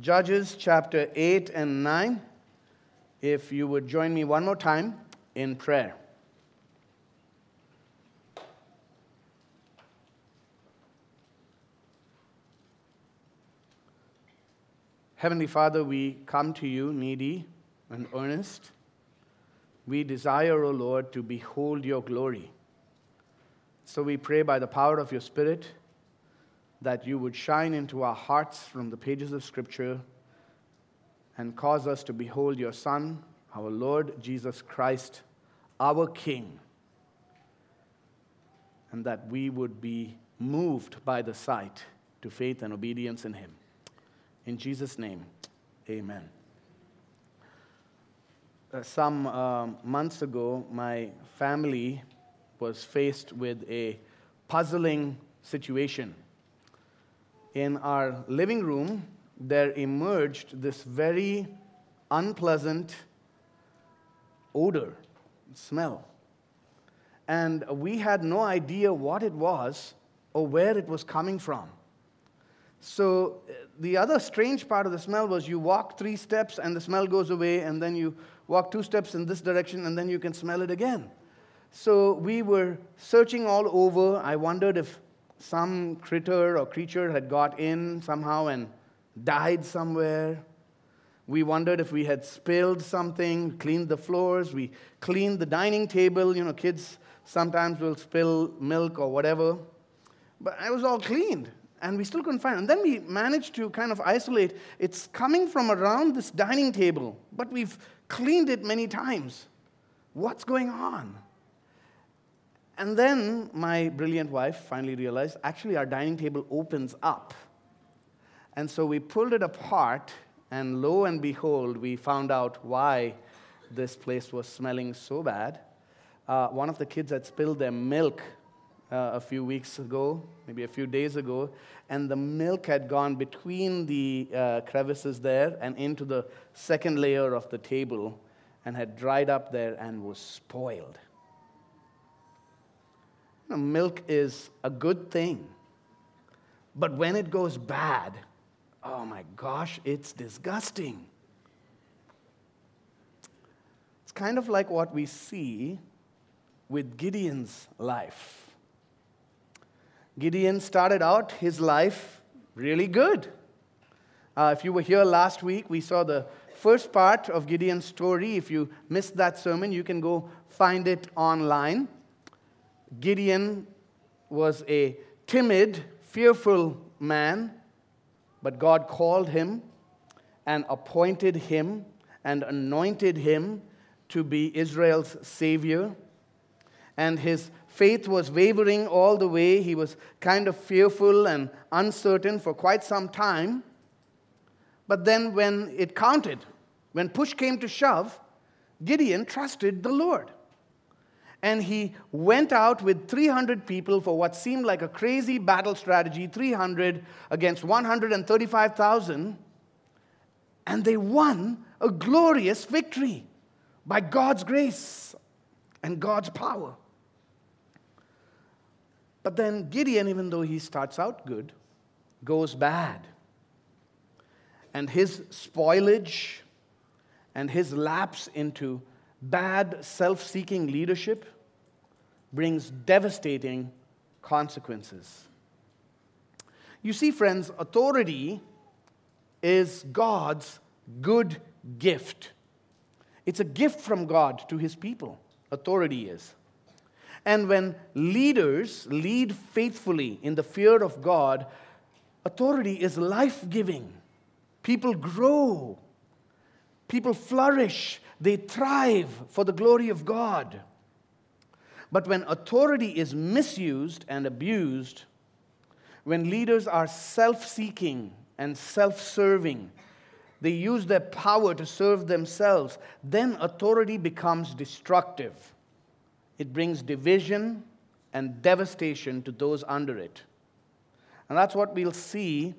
Judges chapter 8 and 9. If you would join me one more time in prayer. Heavenly Father, we come to you needy and earnest. We desire, O Lord, to behold your glory. So we pray by the power of your Spirit that you would shine into our hearts from the pages of Scripture and cause us to behold your Son, our Lord Jesus Christ, our King, and that we would be moved by the sight to faith and obedience in him. In Jesus' name, amen. Uh, some uh, months ago, my family was faced with a puzzling situation. In our living room, there emerged this very unpleasant odor, smell. And we had no idea what it was or where it was coming from. So, the other strange part of the smell was you walk three steps and the smell goes away, and then you walk two steps in this direction and then you can smell it again. So, we were searching all over. I wondered if some critter or creature had got in somehow and died somewhere. We wondered if we had spilled something, cleaned the floors, we cleaned the dining table. You know, kids sometimes will spill milk or whatever. But it was all cleaned, and we still couldn't find it. And then we managed to kind of isolate it's coming from around this dining table, but we've cleaned it many times. What's going on? And then my brilliant wife finally realized actually, our dining table opens up. And so we pulled it apart, and lo and behold, we found out why this place was smelling so bad. Uh, one of the kids had spilled their milk uh, a few weeks ago, maybe a few days ago, and the milk had gone between the uh, crevices there and into the second layer of the table and had dried up there and was spoiled. You know, milk is a good thing, but when it goes bad, oh my gosh, it's disgusting. It's kind of like what we see with Gideon's life. Gideon started out his life really good. Uh, if you were here last week, we saw the first part of Gideon's story. If you missed that sermon, you can go find it online. Gideon was a timid, fearful man, but God called him and appointed him and anointed him to be Israel's savior. And his faith was wavering all the way. He was kind of fearful and uncertain for quite some time. But then, when it counted, when push came to shove, Gideon trusted the Lord. And he went out with 300 people for what seemed like a crazy battle strategy 300 against 135,000. And they won a glorious victory by God's grace and God's power. But then Gideon, even though he starts out good, goes bad. And his spoilage and his lapse into bad self seeking leadership brings devastating consequences. You see, friends, authority is God's good gift. It's a gift from God to his people. Authority is. And when leaders lead faithfully in the fear of God, authority is life giving. People grow, people flourish, they thrive for the glory of God. But when authority is misused and abused, when leaders are self seeking and self serving, they use their power to serve themselves, then authority becomes destructive it brings division and devastation to those under it. And that's what we'll see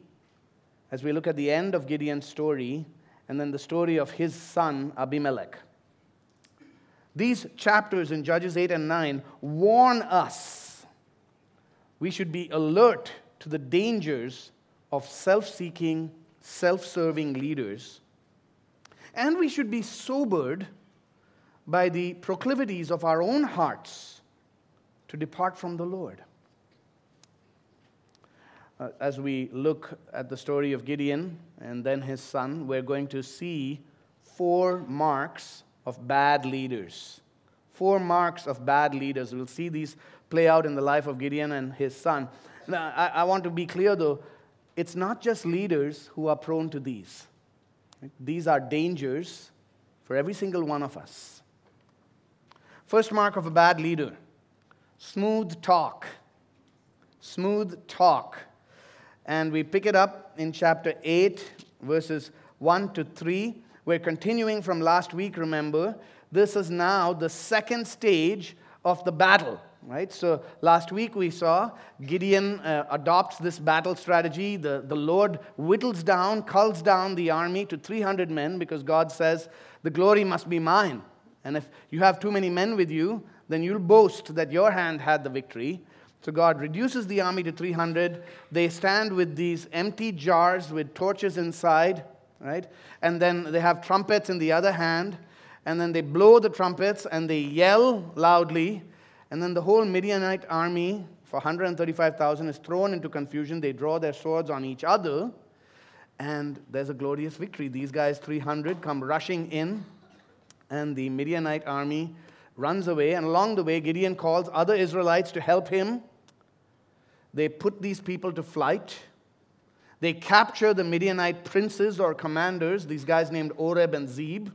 as we look at the end of Gideon's story and then the story of his son Abimelech. These chapters in Judges 8 and 9 warn us we should be alert to the dangers of self seeking, self serving leaders. And we should be sobered by the proclivities of our own hearts to depart from the Lord. Uh, as we look at the story of Gideon and then his son, we're going to see four marks of bad leaders. Four marks of bad leaders. We'll see these play out in the life of Gideon and his son. Now, I, I want to be clear though, it's not just leaders who are prone to these. These are dangers for every single one of us. First mark of a bad leader smooth talk. Smooth talk. And we pick it up in chapter 8, verses 1 to 3. We're continuing from last week, remember. This is now the second stage of the battle, right? So last week we saw Gideon uh, adopts this battle strategy. The, the Lord whittles down, culls down the army to 300 men because God says, The glory must be mine. And if you have too many men with you, then you'll boast that your hand had the victory. So God reduces the army to 300. They stand with these empty jars with torches inside, right? And then they have trumpets in the other hand. And then they blow the trumpets and they yell loudly. And then the whole Midianite army, for 135,000, is thrown into confusion. They draw their swords on each other. And there's a glorious victory. These guys, 300, come rushing in. And the Midianite army runs away, and along the way, Gideon calls other Israelites to help him. They put these people to flight. They capture the Midianite princes or commanders, these guys named Oreb and Zeb.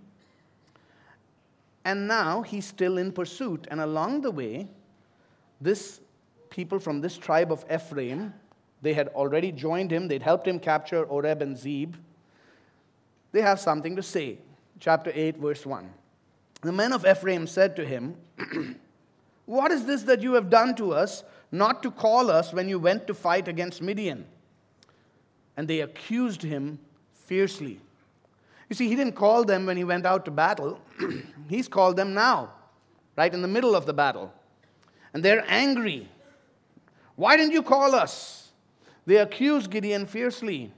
And now he's still in pursuit. And along the way, this people from this tribe of Ephraim, they had already joined him, they'd helped him capture Oreb and Zeb. They have something to say. Chapter 8, verse 1. The men of Ephraim said to him, What is this that you have done to us, not to call us when you went to fight against Midian? And they accused him fiercely. You see, he didn't call them when he went out to battle, he's called them now, right in the middle of the battle. And they're angry. Why didn't you call us? They accused Gideon fiercely.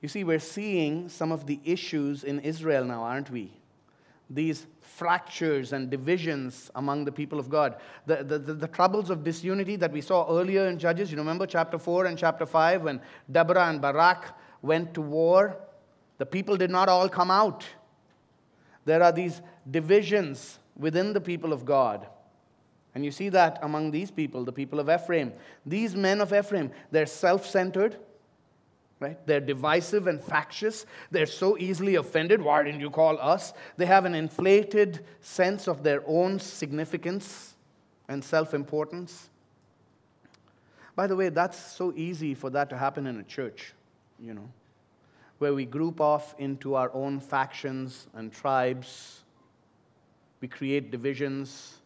You see, we're seeing some of the issues in Israel now, aren't we? These fractures and divisions among the people of God. The, the, the, the, troubles of disunity that we saw earlier in Judges, you remember chapter 4 and chapter 5 when Deborah and Barak went to war? The people did not all come out. There are these divisions within the people of God. And you see that among these people, the people of Ephraim. These men of Ephraim, they're self centered Right? They're divisive and factious. They're so easily offended. Why didn't you call us? They have an inflated sense of their own significance and self importance. By the way, that's so easy for that to happen in a church, you know, where we group off into our own factions and tribes. We create divisions.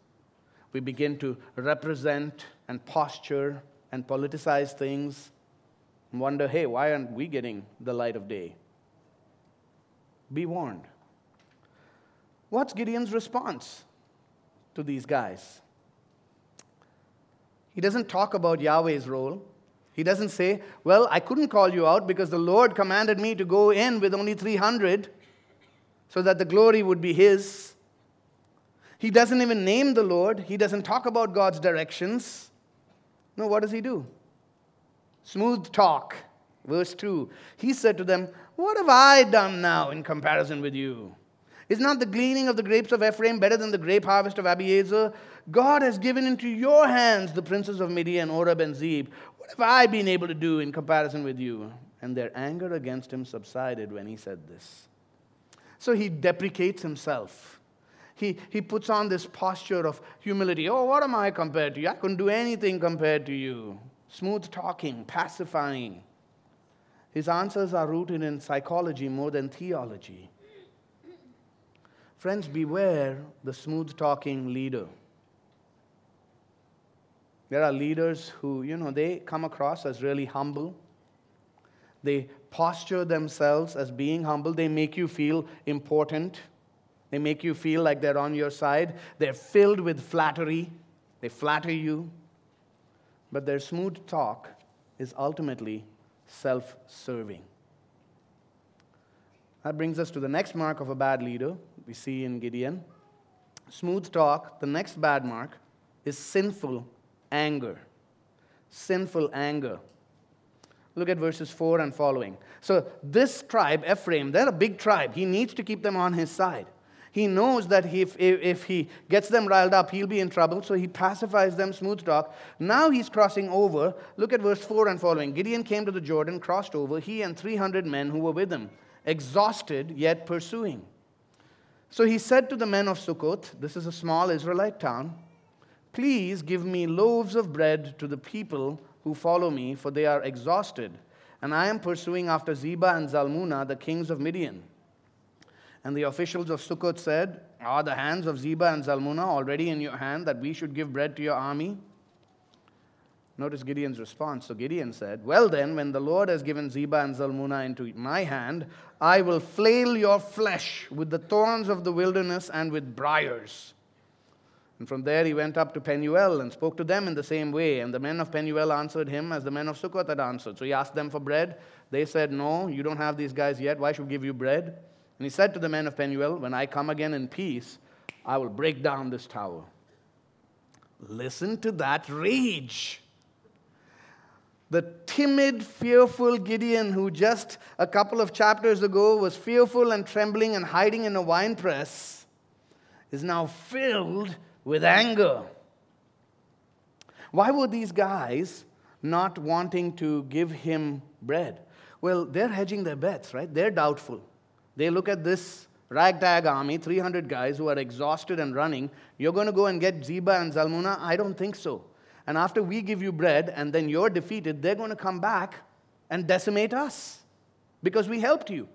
We begin to represent and posture and politicize things and wonder, hey, why aren't we getting the light of day? Be warned. What's Gideon's response to these guys? He doesn't talk about Yahweh's role. He doesn't say, Well, I couldn't call you out because the Lord commanded me to go in with only 300 so that the glory would be His. He doesn't even name the Lord. He doesn't talk about God's directions. No, what does he do? Smooth talk. Verse 2 He said to them, What have I done now in comparison with you? Is not the gleaning of the grapes of Ephraim better than the grape harvest of Abiezer? God has given into your hands the princes of Midian, Oreb, and Zeb. What have I been able to do in comparison with you? And their anger against him subsided when he said this. So he deprecates himself. He, he puts on this posture of humility. Oh, what am I compared to you? I couldn't do anything compared to you smooth talking, pacifying. His answers are rooted in psychology more than theology. Friends, beware the smooth talking leader. There are leaders who, you know, they come across as really humble. They posture themselves as being humble. They make you feel important. They make you feel like they're on your side. They're filled with flattery. They flatter you. But their smooth talk is ultimately self serving. That brings us to the next mark of a bad leader we see in Gideon. Smooth talk, the next bad mark is sinful anger. Sinful anger. Look at verses 4 and following. So, this tribe, Ephraim, they're a big tribe. He needs to keep them on his side. He knows that if, if he gets them riled up, he'll be in trouble, so he pacifies them, smooth talk. Now he's crossing over. Look at verse 4 and following. Gideon came to the Jordan, crossed over, he and 300 men who were with him, exhausted yet pursuing. So he said to the men of Sukkot, this is a small Israelite town, please give me loaves of bread to the people who follow me, for they are exhausted, and I am pursuing after Zebah and Zalmunna, the kings of Midian. And the officials of Sukkot said, Are the hands of Zebah and Zalmunna already in your hand that we should give bread to your army? Notice Gideon's response. So Gideon said, Well then, when the Lord has given Zebah and Zalmunna into my hand, I will flail your flesh with the thorns of the wilderness and with briars. And from there he went up to Penuel and spoke to them in the same way. And the men of Penuel answered him as the men of Sukkot had answered. So he asked them for bread. They said, No, you don't have these guys yet. Why should we give you bread? And he said to the men of Penuel, When I come again in peace, I will break down this tower. Listen to that rage. The timid, fearful Gideon, who just a couple of chapters ago was fearful and trembling and hiding in a wine press, is now filled with anger. Why were these guys not wanting to give him bread? Well, they're hedging their bets, right? They're doubtful. They look at this ragtag army, 300 guys who are exhausted and running. You're going to go and get Zebah and Zalmunna? I don't think so. And after we give you bread and then you're defeated, they're going to come back and decimate us because we helped you.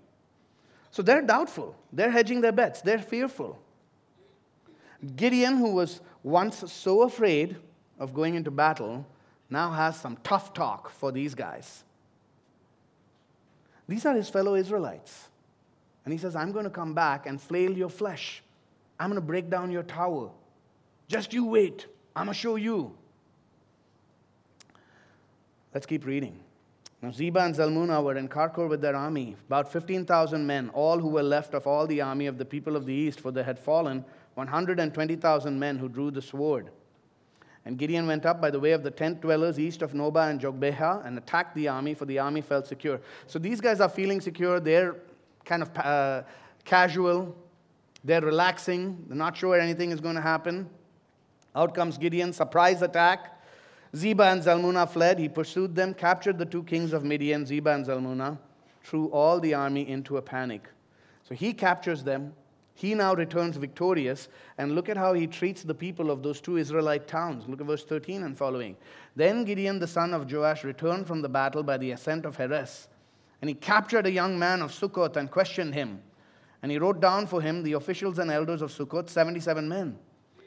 So they're doubtful. They're hedging their bets. They're fearful. Gideon, who was once so afraid of going into battle, now has some tough talk for these guys. These are his fellow Israelites. And he says, I'm going to come back and flail your flesh. I'm going to break down your tower. Just you wait. I'm going to show you. Let's keep reading. Now, Zebah and Zalmunna were in Karkor with their army, about 15,000 men, all who were left of all the army of the people of the east, for there had fallen 120,000 men who drew the sword. And Gideon went up by the way of the tent dwellers east of Nobah and Jogbehah and attacked the army, for the army felt secure. So these guys are feeling secure. They're kind of uh, casual. They're relaxing. They're not sure anything is going to happen. Out comes Gideon, surprise attack. Zebah and Zalmunna fled. He pursued them, captured the two kings of Midian, Zebah and Zalmunna, threw all the army into a panic. So he captures them. He now returns victorious. And look at how he treats the people of those two Israelite towns. Look at verse 13 and following. Then Gideon, the son of Joash, returned from the battle by the ascent of Heres. And he captured a young man of Sukkot and questioned him. And he wrote down for him the officials and elders of Sukkot, 77 men.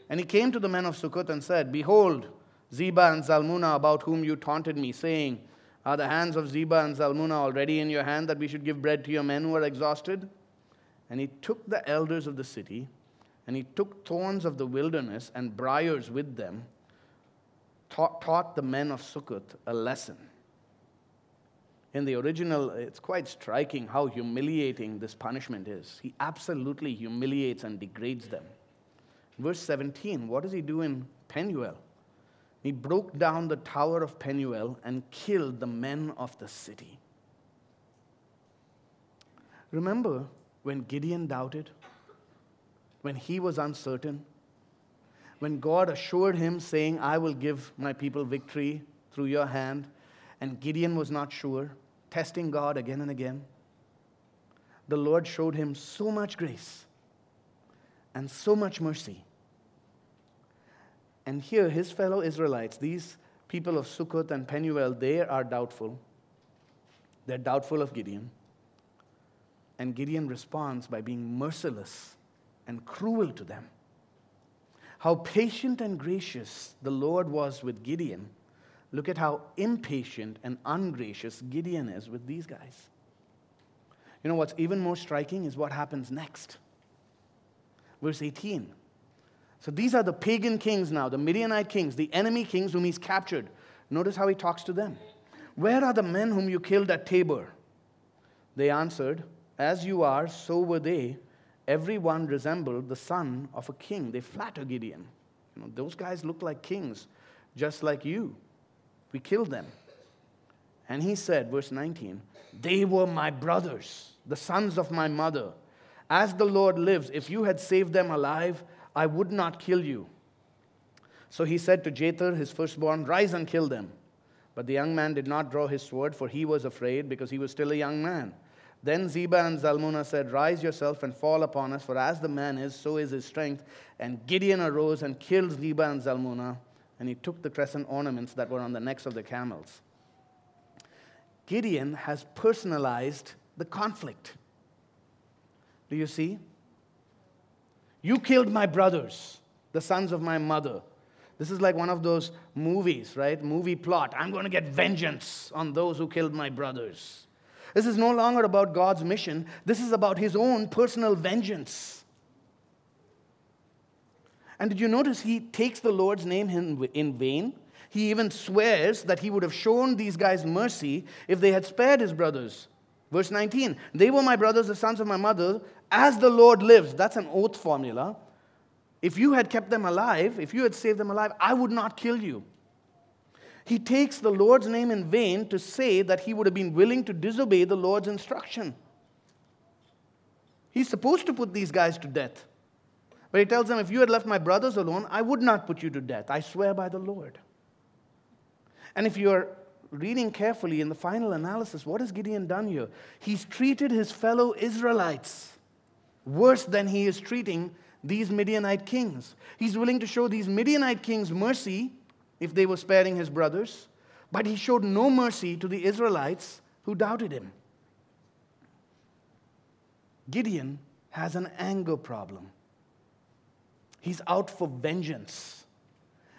And he came to the men of Sukkot and said, Behold, Zebah and Zalmunna, about whom you taunted me, saying, Are the hands of Zebah and Zalmunna already in your hand that we should give bread to your men who are exhausted? And he took the elders of the city, and he took thorns of the wilderness and briars with them, taught, taught the men of Sukkot a lesson. In the original, it's quite striking how humiliating this punishment is. He absolutely humiliates and degrades them. Verse 17, what does he do in Penuel? He broke down the tower of Penuel and killed the men of the city. Remember when Gideon doubted? When he was uncertain? When God assured him, saying, I will give my people victory through your hand, and Gideon was not sure, testing God again and again? The Lord showed him so much grace and so much mercy and here, his fellow Israelites, these people of Sukkot and Penuel, they are doubtful. They're doubtful of Gideon. And Gideon responds by being merciless and cruel to them. How patient and gracious the Lord was with Gideon. Look at how impatient and ungracious Gideon is with these guys. You know what's even more striking is what happens next. Verse 18. So these are the pagan kings now, the Midianite kings, the enemy kings whom he's captured. Notice how he talks to them. Where are the men whom you killed at Tabor? They answered, As you are, so were they. Every one resembled the son of a king. They flatter Gideon. You know, those guys look like kings, just like you. We killed them. And he said, verse 19, They were my brothers, the sons of my mother. As the Lord lives, if you had saved them alive, I would not kill you. So he said to Jether, his firstborn, Rise and kill them. But the young man did not draw his sword, for he was afraid, because he was still a young man. Then Zebah and Zalmunna said, Rise yourself and fall upon us, for as the man is, so is his strength. And Gideon arose and killed Zebah and Zalmunna, and he took the crescent ornaments that were on the necks of the camels. Gideon has personalized the conflict. Do you see? You killed my brothers, the sons of my mother. This is like one of those movies, right? Movie plot. I'm going to get vengeance on those who killed my brothers. This is no longer about God's mission, this is about his own personal vengeance. And did you notice he takes the Lord's name in vain? He even swears that he would have shown these guys mercy if they had spared his brothers. Verse 19 They were my brothers, the sons of my mother, as the Lord lives. That's an oath formula. If you had kept them alive, if you had saved them alive, I would not kill you. He takes the Lord's name in vain to say that he would have been willing to disobey the Lord's instruction. He's supposed to put these guys to death. But he tells them, If you had left my brothers alone, I would not put you to death. I swear by the Lord. And if you're reading carefully in the final analysis, what has Gideon done here? He's treated his fellow Israelites worse than he is treating these Midianite kings. He's willing to show these Midianite kings mercy if they were sparing his brothers, but he showed no mercy to the Israelites who doubted him. Gideon has an anger problem. He's out for vengeance.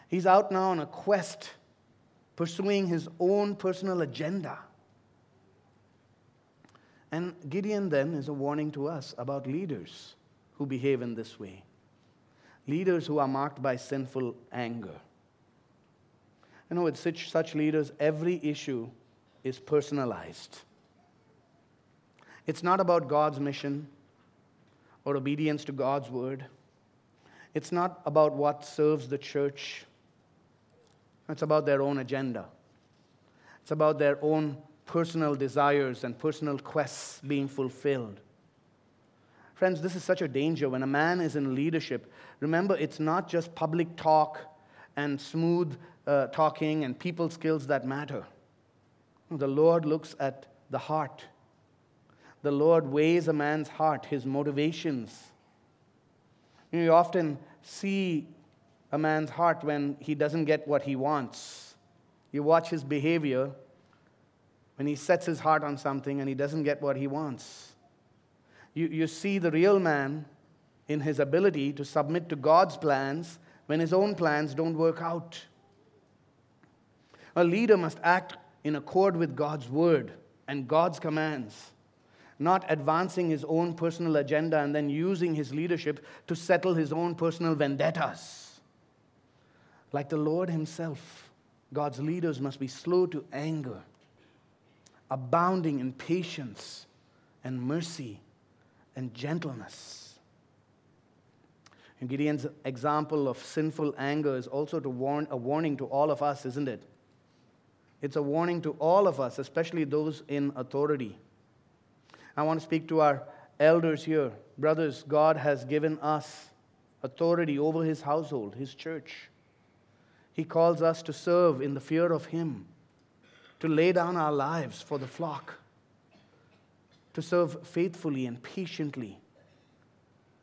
He's out now on a quest pursuing his own personal agenda. And Gideon then is a warning to us about leaders who behave in this way. Leaders who are marked by sinful anger. You know, with such, such leaders, every issue is personalized. It's not about God's mission or obedience to God's word. It's not about what serves the church it's about their own agenda. It's about their own personal desires and personal quests being fulfilled. Friends, this is such a danger when a man is in leadership. Remember, it's not just public talk and smooth uh, talking and people skills that matter. The Lord looks at the heart. The Lord weighs a man's heart, his motivations. You, often see a man's heart when he doesn't get what he wants. You watch his behavior when he sets his heart on something and he doesn't get what he wants. You, you see the real man in his ability to submit to God's plans when his own plans don't work out. A leader must act in accord with God's word and God's commands, not advancing his own personal agenda and then using his leadership to settle his own personal vendettas. Like the Lord Himself, God's leaders must be slow to anger, abounding in patience and mercy and gentleness. And Gideon's example of sinful anger is also to warn, a warning to all of us, isn't it? It's a warning to all of us, especially those in authority. I want to speak to our elders here. Brothers, God has given us authority over His household, His church. He calls us to serve in the fear of Him, to lay down our lives for the flock, to serve faithfully and patiently,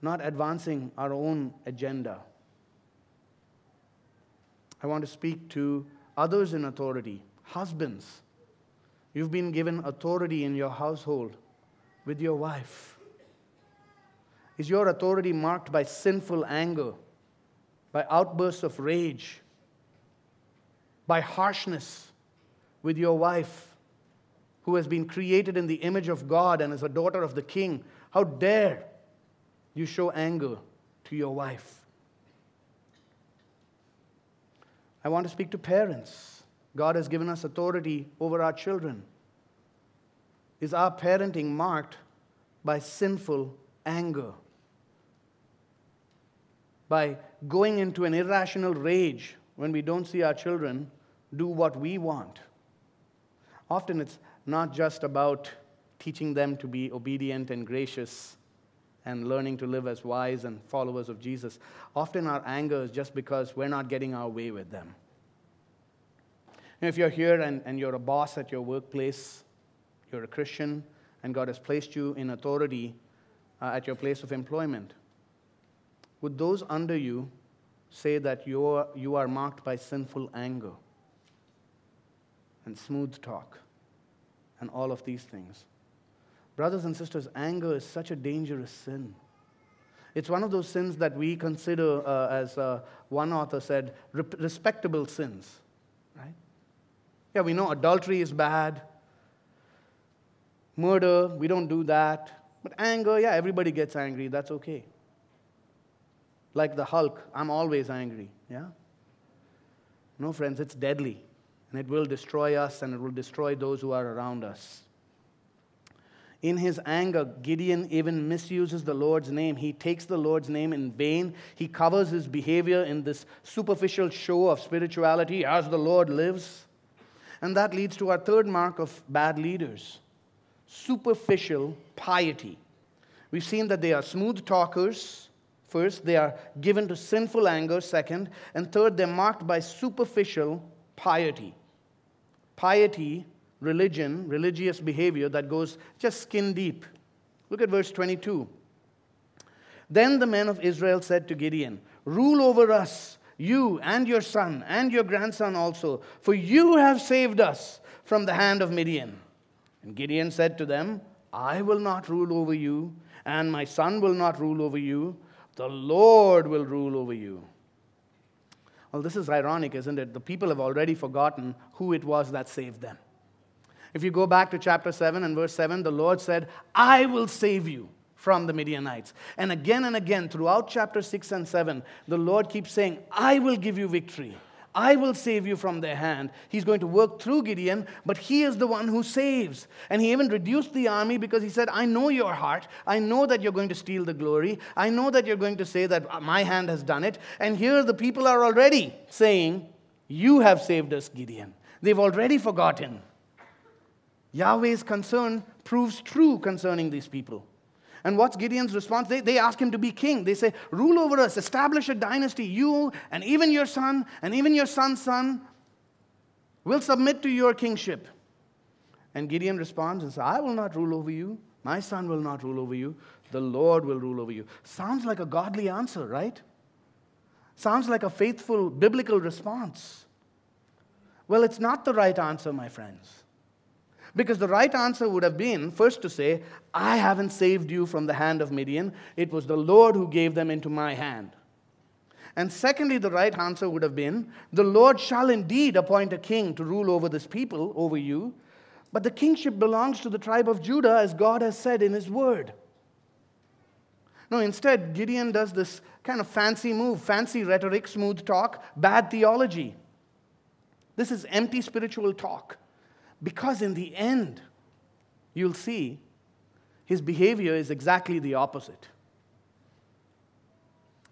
not advancing our own agenda. I want to speak to others in authority, husbands. You've been given authority in your household with your wife. Is your authority marked by sinful anger, by outbursts of rage? by harshness with your wife, who has been created in the image of God and is a daughter of the king. How dare you show anger to your wife? I want to speak to parents. God has given us authority over our children. Is our parenting marked by sinful anger? By going into an irrational rage when we don't see our children do what we want? Often it's not just about teaching them to be obedient and gracious and learning to live as wise and followers of Jesus. Often our anger is just because we're not getting our way with them. if you're here and, and you're a boss at your workplace, you're a Christian, and God has placed you in authority uh, at your place of employment, would those under you say that you're, you are marked by sinful anger and smooth talk and all of these things? Brothers and sisters, anger is such a dangerous sin. It's one of those sins that we consider, uh, as uh, one author said, respectable sins, right? Yeah, we know adultery is bad, murder, we don't do that. But anger, yeah, everybody gets angry, that's okay. Like the Hulk, I'm always angry, yeah? No, friends, it's deadly, and it will destroy us and it will destroy those who are around us. In his anger, Gideon even misuses the Lord's name. He takes the Lord's name in vain. He covers his behavior in this superficial show of spirituality as the Lord lives. And that leads to our third mark of bad leaders superficial piety. We've seen that they are smooth talkers. First, they are given to sinful anger. Second, and third, they're marked by superficial piety. Piety religion, religious behavior that goes just skin deep. Look at verse 22. Then the men of Israel said to Gideon, Rule over us, you and your son and your grandson also, for you have saved us from the hand of Midian. And Gideon said to them, I will not rule over you, and my son will not rule over you. The Lord will rule over you. Well, this is ironic, isn't it? The people have already forgotten who it was that saved them. If you go back to chapter 7 and verse 7, the Lord said, I will save you from the Midianites. And again and again, throughout chapter 6 and 7, the Lord keeps saying, I will give you victory. I will save you from their hand. He's going to work through Gideon, but he is the one who saves. And he even reduced the army because he said, I know your heart. I know that you're going to steal the glory. I know that you're going to say that my hand has done it. And here the people are already saying, You have saved us, Gideon. They've already forgotten. Yahweh's concern proves true concerning these people. And what's Gideon's response? They, they ask him to be king. They say, Rule over us, establish a dynasty. You and even your son and even your son's son will submit to your kingship. And Gideon responds and says, I will not rule over you. My son will not rule over you. The Lord will rule over you. Sounds like a godly answer, right? Sounds like a faithful biblical response. Well, it's not the right answer, my friends. Because the right answer would have been first to say, I haven't saved you from the hand of Midian. It was the Lord who gave them into my hand. And secondly, the right answer would have been, The Lord shall indeed appoint a king to rule over this people, over you, but the kingship belongs to the tribe of Judah, as God has said in his word. No, instead, Gideon does this kind of fancy move, fancy rhetoric, smooth talk, bad theology. This is empty spiritual talk. Because in the end, you'll see his behavior is exactly the opposite.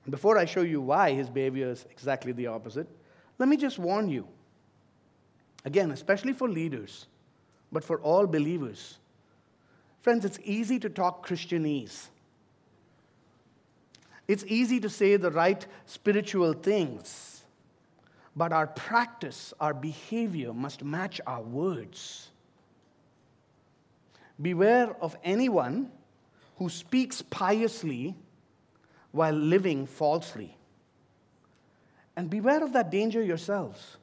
Before I show you why his behavior is exactly the opposite, let me just warn you. Again, especially for leaders, but for all believers. Friends, it's easy to talk Christianese. It's easy to say the right spiritual things but our practice, our behavior must match our words. Beware of anyone who speaks piously while living falsely. And beware of that danger yourselves.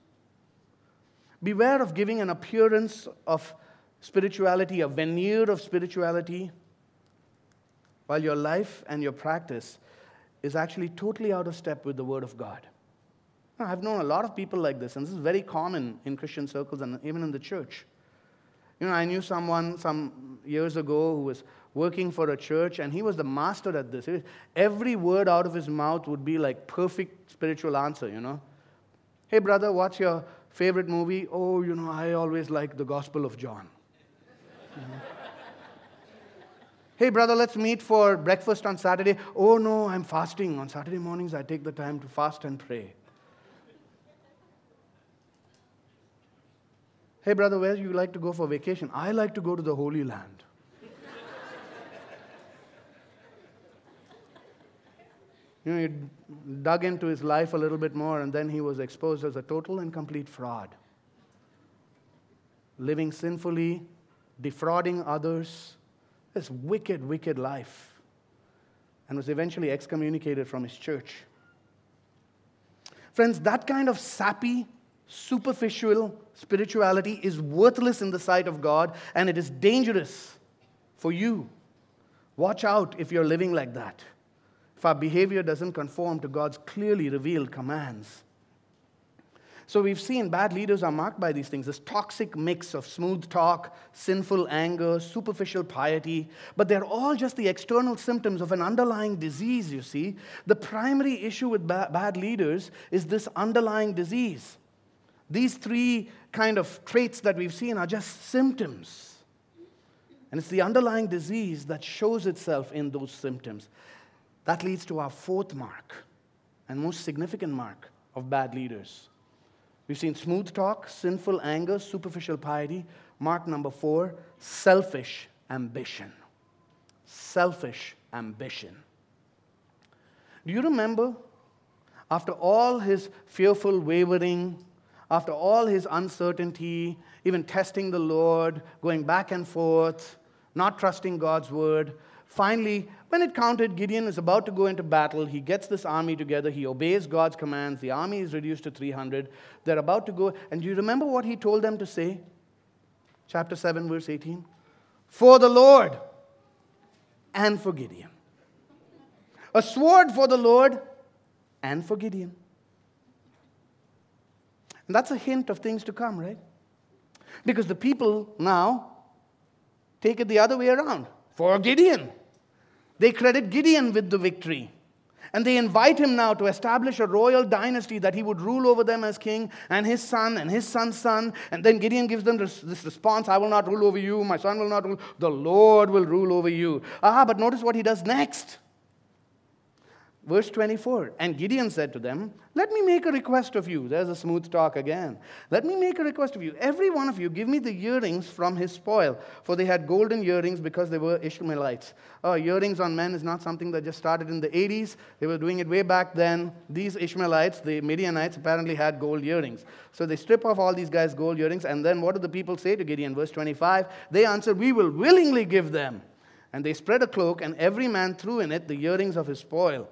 Beware of giving an appearance of spirituality, a veneer of spirituality, while your life and your practice is actually totally out of step with the Word of God. I've known a lot of people like this, and this is very common in Christian circles and even in the church. You know, I knew someone some years ago who was working for a church, and he was the master at this. Every word out of his mouth would be like perfect spiritual answer, you know. Hey, brother, what's your favorite movie? Oh, you know, I always like the Gospel of John. hey, brother, let's meet for breakfast on Saturday. Oh, no, I'm fasting. On Saturday mornings, I take the time to fast and pray. Hey, brother, where do you like to go for vacation? I like to go to the Holy Land. you know, he dug into his life a little bit more, and then he was exposed as a total and complete fraud. Living sinfully, defrauding others, this wicked, wicked life, and was eventually excommunicated from his church. Friends, that kind of sappy, superficial spirituality is worthless in the sight of God and it is dangerous for you. Watch out if you're living like that. If our behavior doesn't conform to God's clearly revealed commands. So we've seen bad leaders are marked by these things this toxic mix of smooth talk, sinful anger, superficial piety, but they're all just the external symptoms of an underlying disease, you see. The primary issue with ba- bad leaders is this underlying disease. These three kind of traits that we've seen are just symptoms. And it's the underlying disease that shows itself in those symptoms. That leads to our fourth mark and most significant mark of bad leaders. We've seen smooth talk, sinful anger, superficial piety. Mark number four selfish ambition. Selfish ambition. Do you remember after all his fearful wavering, after all his uncertainty, even testing the Lord, going back and forth, not trusting God's word, finally, when it counted, Gideon is about to go into battle. He gets this army together. He obeys God's commands. The army is reduced to 300. They're about to go. And do you remember what he told them to say? Chapter 7, verse 18. For the Lord and for Gideon. A sword for the Lord and for Gideon. And that's a hint of things to come, right? Because the people now take it the other way around for Gideon. They credit Gideon with the victory. And they invite him now to establish a royal dynasty that he would rule over them as king and his son and his son's son. And then Gideon gives them this, this, response I will not rule over you, my son will not rule, the Lord will rule over you. Ah, but notice what he does next. Verse 24 And Gideon said to them, Let me make a request of you. There's a smooth talk again. Let me make a request of you. Every one of you, give me the earrings from his spoil. For they had golden earrings because they were Ishmaelites. Oh, earrings on men is not something that just started in the 80s. They were doing it way back then. These Ishmaelites, the Midianites, apparently had gold earrings. So they strip off all these guys' gold earrings. And then what do the people say to Gideon? Verse 25 They answer, We will willingly give them. And they spread a cloak, and every man threw in it the earrings of his spoil.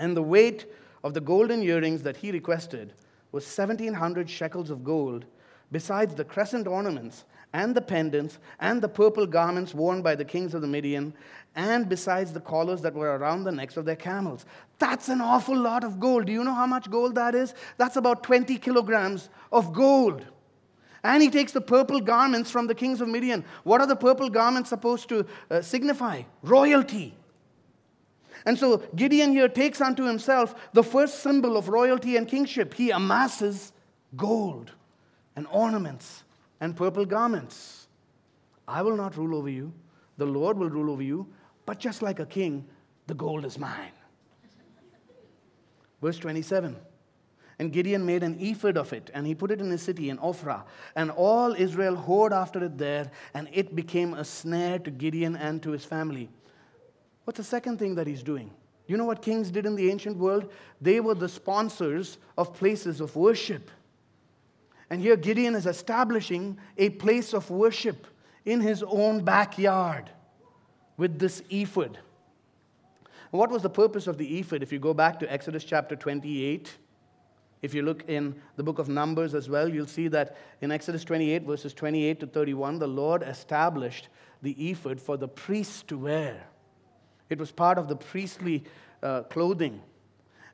And the weight of the golden earrings that he requested was 1700 shekels of gold, besides the crescent ornaments and the pendants and the purple garments worn by the kings of the Midian, and besides the collars that were around the necks of their camels. That's an awful lot of gold. Do you know how much gold that is? That's about 20 kilograms of gold. And he takes the purple garments from the kings of Midian. What are the purple garments supposed to uh, signify? Royalty. And so Gideon here takes unto himself the first symbol of royalty and kingship. He amasses gold and ornaments and purple garments. I will not rule over you, the Lord will rule over you, but just like a king, the gold is mine. Verse 27. And Gideon made an ephod of it, and he put it in his city in Ophrah. And all Israel whored after it there, and it became a snare to Gideon and to his family. What's the second thing that he's doing? You know what kings did in the ancient world? They were the sponsors of places of worship. And here Gideon is establishing a place of worship in his own backyard with this ephod. What was the purpose of the ephod? If you go back to Exodus chapter 28, if you look in the book of Numbers as well, you'll see that in Exodus 28, verses 28 to 31, the Lord established the ephod for the priests to wear. It was part of the priestly uh, clothing.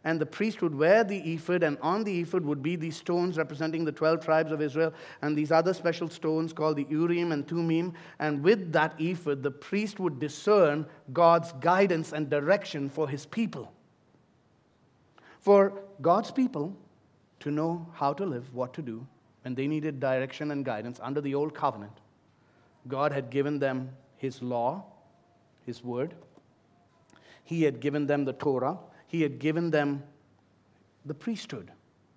And the priest would wear the ephod, and on the ephod would be these stones representing the 12 tribes of Israel, and these other special stones called the Urim and Thummim. And with that ephod, the priest would discern God's guidance and direction for his people. For God's people to know how to live, what to do, when they needed direction and guidance under the old covenant, God had given them His law, His word. He had given them the Torah. He had given them the priesthood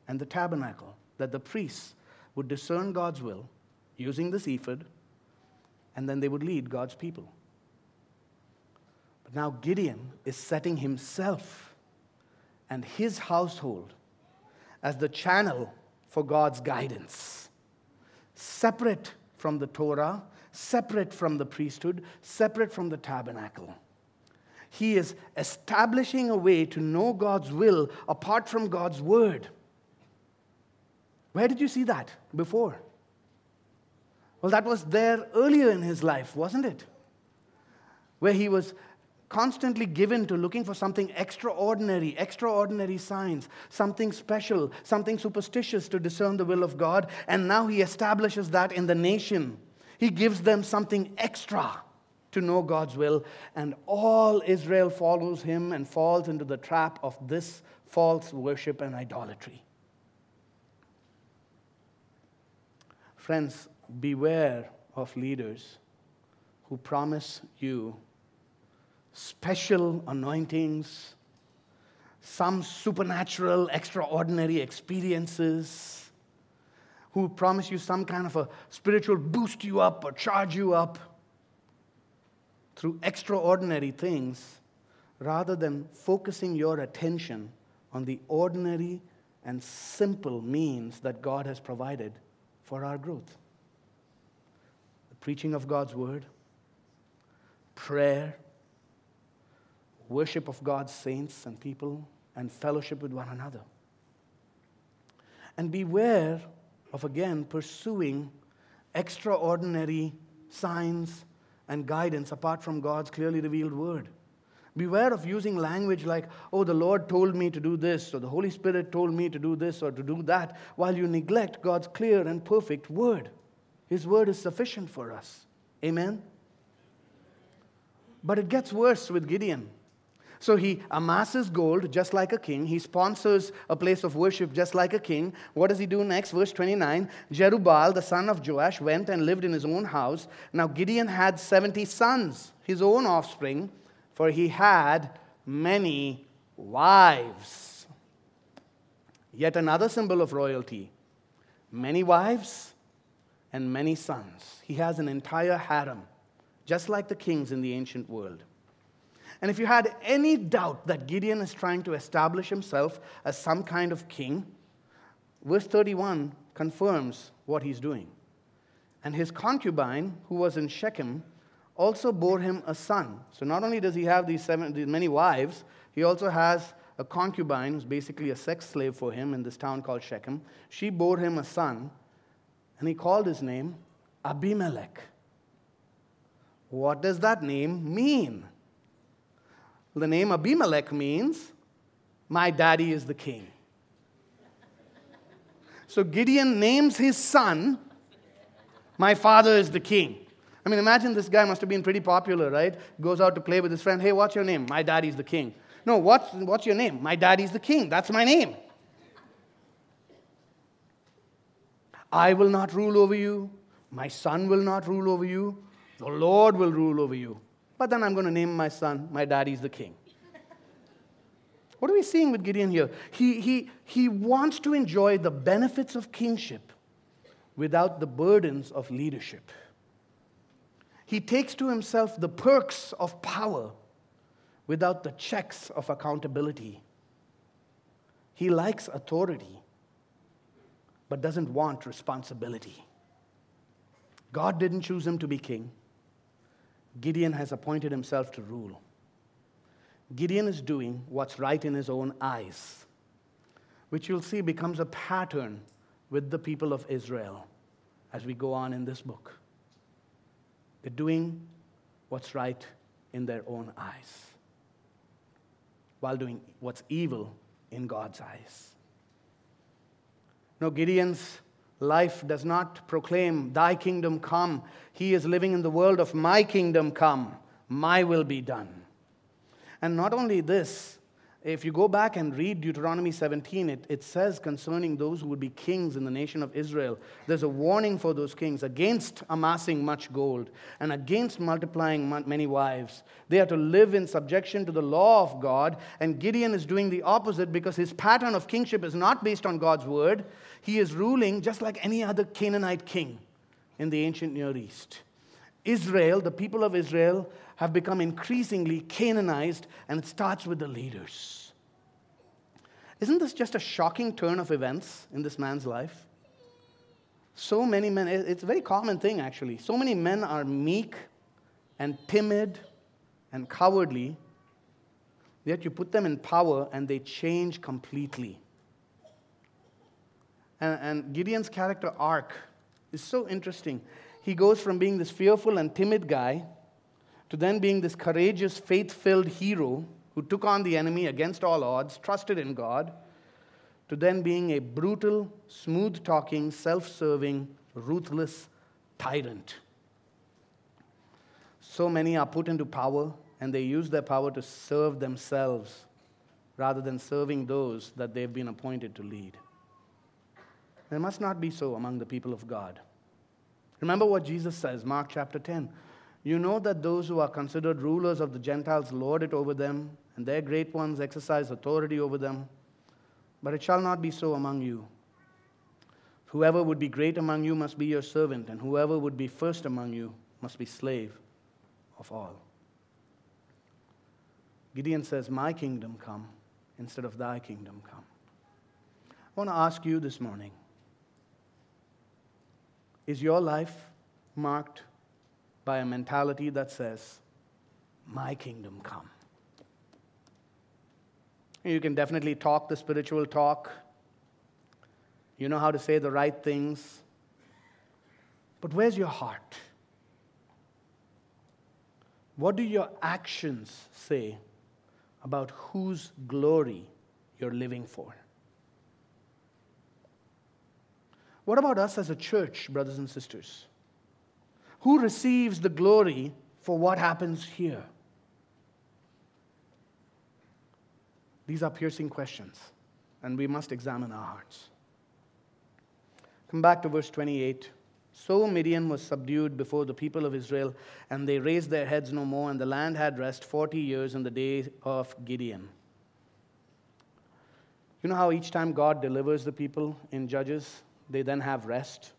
and the tabernacle, that the priests would discern God's will using this ephod, and then they would lead God's people. But now Gideon is setting himself and his household as the channel for God's guidance, separate from the Torah, separate from the priesthood, separate from the tabernacle. He is establishing a way to know God's will apart from God's word. Where did you see that before? Well, that was there earlier in his life, wasn't it? Where he was constantly given to looking for something extraordinary, extraordinary signs, something special, something superstitious to discern the will of God. And now he establishes that in the nation. He gives them something extra to know God's will, and all Israel follows him and falls into the trap of this false worship and idolatry. Friends, beware of leaders who promise you special anointings, some supernatural, extraordinary experiences, who promise you some kind of a spiritual boost you up or charge you up through extraordinary things rather than focusing your attention on the ordinary and simple means that God has provided for our growth. The preaching of God's word, prayer, worship of God's saints and people, and fellowship with one another. And beware of again pursuing extraordinary signs and guidance apart from God's clearly revealed word. Beware of using language like, oh, the Lord told me to do this, or the Holy Spirit told me to do this or to do that, while you neglect God's clear and perfect word. His word is sufficient for us. Amen? But it gets worse with Gideon. So he amasses gold just like a king. He sponsors a place of worship just like a king. What does he do next? Verse 29 Jerubbaal, the son of Joash, went and lived in his own house. Now Gideon had 70 sons, his own offspring, for he had many wives. Yet another symbol of royalty many wives and many sons. He has an entire harem, just like the kings in the ancient world. And if you had any doubt that Gideon is trying to establish himself as some kind of king, verse 31 confirms what he's doing. And his concubine, who was in Shechem, also bore him a son. So not only does he have these, seven, these many wives, he also has a concubine who's basically a sex slave for him in this town called Shechem. She bore him a son, and he called his name Abimelech. What does that name mean? The name Abimelech means, My daddy is the king. So Gideon names his son, My father is the king. I mean, imagine this guy must have been pretty popular, right? Goes out to play with his friend. Hey, what's your name? My daddy's the king. No, what's, what's your name? My daddy's the king. That's my name. I will not rule over you. My son will not rule over you. The Lord will rule over you. But then I'm going to name my son, my daddy's the king. What are we seeing with Gideon here? He, he, he wants to enjoy the benefits of kingship without the burdens of leadership. He takes to himself the perks of power without the checks of accountability. He likes authority, but doesn't want responsibility. God didn't choose him to be king. Gideon has appointed himself to rule. Gideon is doing what's right in his own eyes, which you'll see becomes a pattern with the people of Israel as we go on in this book. They're doing what's right in their own eyes while doing what's evil in God's eyes. Now, Gideon's life does not proclaim, Thy kingdom come. He is living in the world of my kingdom come, my will be done. And not only this, If you go back and read Deuteronomy 17, it, it says concerning those who would be kings in the nation of Israel, there's a warning for those kings against amassing much gold and against multiplying many wives. They are to live in subjection to the law of God, and Gideon is doing the opposite because his pattern of kingship is not based on God's word. He is ruling just like any other Canaanite king in the ancient Near East. Israel, the people of Israel, have become increasingly Canaanized, and it starts with the leaders. Isn't this just a shocking turn of events in this man's life? So many men, it's a very common thing actually. So many men are meek and timid and cowardly, yet you put them in power and they change completely. And, and Gideon's character arc is so interesting. He goes from being this fearful and timid guy to then being this courageous, faith filled hero who took on the enemy against all odds, trusted in God, to then being a brutal, smooth talking, self serving, ruthless tyrant. So many are put into power and they use their power to serve themselves rather than serving those that they've been appointed to lead. There must not be so among the people of God. Remember what Jesus says, Mark chapter 10. You know that those who are considered rulers of the Gentiles lord it over them, and their great ones exercise authority over them. But it shall not be so among you. Whoever would be great among you must be your servant, and whoever would be first among you must be slave of all. Gideon says, My kingdom come instead of thy kingdom come. I want to ask you this morning is your life marked by a mentality that says, My kingdom come. You can definitely talk the spiritual talk. You know how to say the right things. But where's your heart? What do your actions say about whose glory you're living for? What about us as a church, brothers and sisters? Who receives the glory for what happens here? These are piercing questions, and we must examine our hearts. Come back to verse 28. So Midian was subdued before the people of Israel, and they raised their heads no more, and the land had rest 40 years in the days of Gideon. You know how each time God delivers the people in Judges, they then have rest?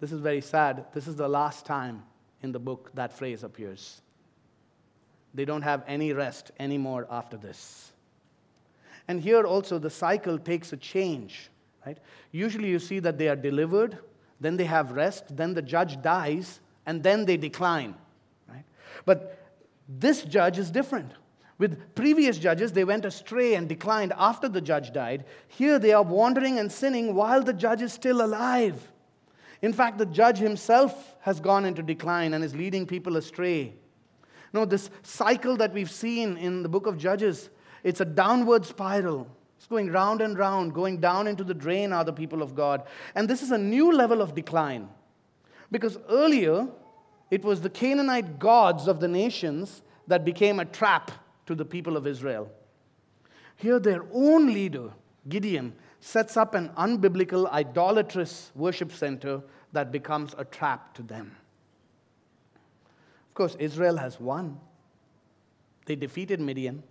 This is very sad. This is the last time in the book that phrase appears. They don't have any rest anymore after this. And here also the cycle takes a change, right? Usually you see that they are delivered, then they have rest, then the judge dies, and then they decline, right? But this judge is different. With previous judges, they went astray and declined after the judge died. Here they are wandering and sinning while the judge is still alive. In fact, the judge himself has gone into decline and is leading people astray. No, this cycle that we've seen in the book of Judges, it's a downward spiral. It's going round and round, going down into the drain are the people of God. And this is a new level of decline. Because earlier, it was the Canaanite gods of the nations that became a trap to the people of Israel. Here, their own leader, Gideon, sets up an unbiblical, idolatrous worship center that becomes a trap to them. Of course, Israel has won. They defeated Midian.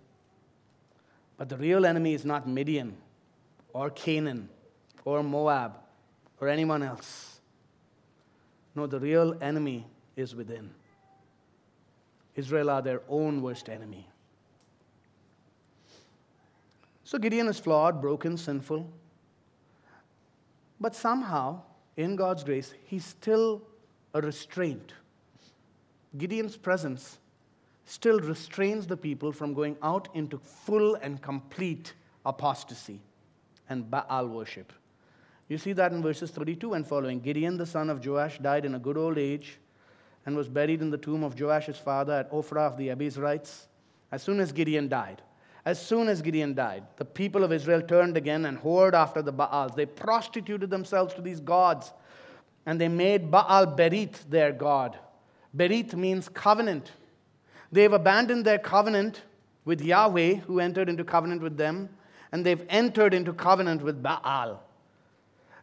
But the real enemy is not Midian or Canaan or Moab or anyone else. No, the real enemy is within. Israel are their own worst enemy. So Gideon is flawed, broken, sinful. But somehow, in God's grace, he's still a restraint. Gideon's presence still restrains the people from going out into full and complete apostasy and Baal worship. You see that in verses 32 and following. Gideon, the son of Joash, died in a good old age and was buried in the tomb of Joash's father at Ophrah of the Abiezrites. As soon as Gideon died, as soon as Gideon died, the people of Israel turned again and whored after the Baals. They prostituted themselves to these gods and they made Baal Berith their god. Berith means covenant. They've abandoned their covenant with Yahweh, who entered into covenant with them, and they've entered into covenant with Baal.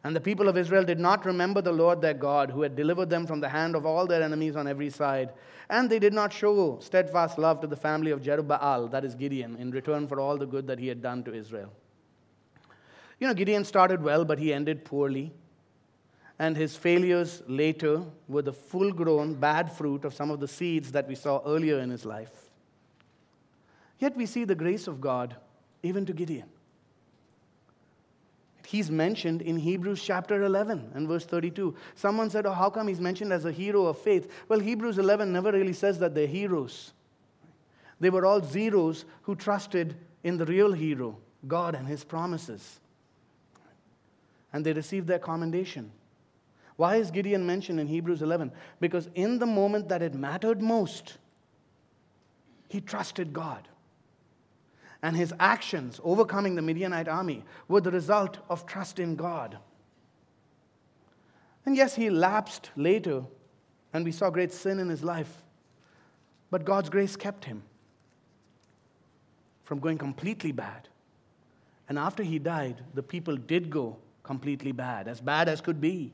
And the people of Israel did not remember the Lord their God, who had delivered them from the hand of all their enemies on every side. And they did not show steadfast love to the family of Jerubbaal, that is Gideon, in return for all the good that he had done to Israel. You know, Gideon started well, but he ended poorly. And his failures later were the full grown bad fruit of some of the seeds that we saw earlier in his life. Yet we see the grace of God even to Gideon. He's mentioned in Hebrews chapter 11 and verse 32. Someone said, Oh, how come he's mentioned as a hero of faith? Well, Hebrews 11 never really says that they're heroes. They were all zeros who trusted in the real hero, God and his promises. And they received their commendation. Why is Gideon mentioned in Hebrews 11? Because in the moment that it mattered most, he trusted God and his actions overcoming the Midianite army were the result of trust in God. And yes, he lapsed later, and we saw great sin in his life. But God's grace kept him from going completely bad. And after he died, the people did go completely bad, as bad as could be.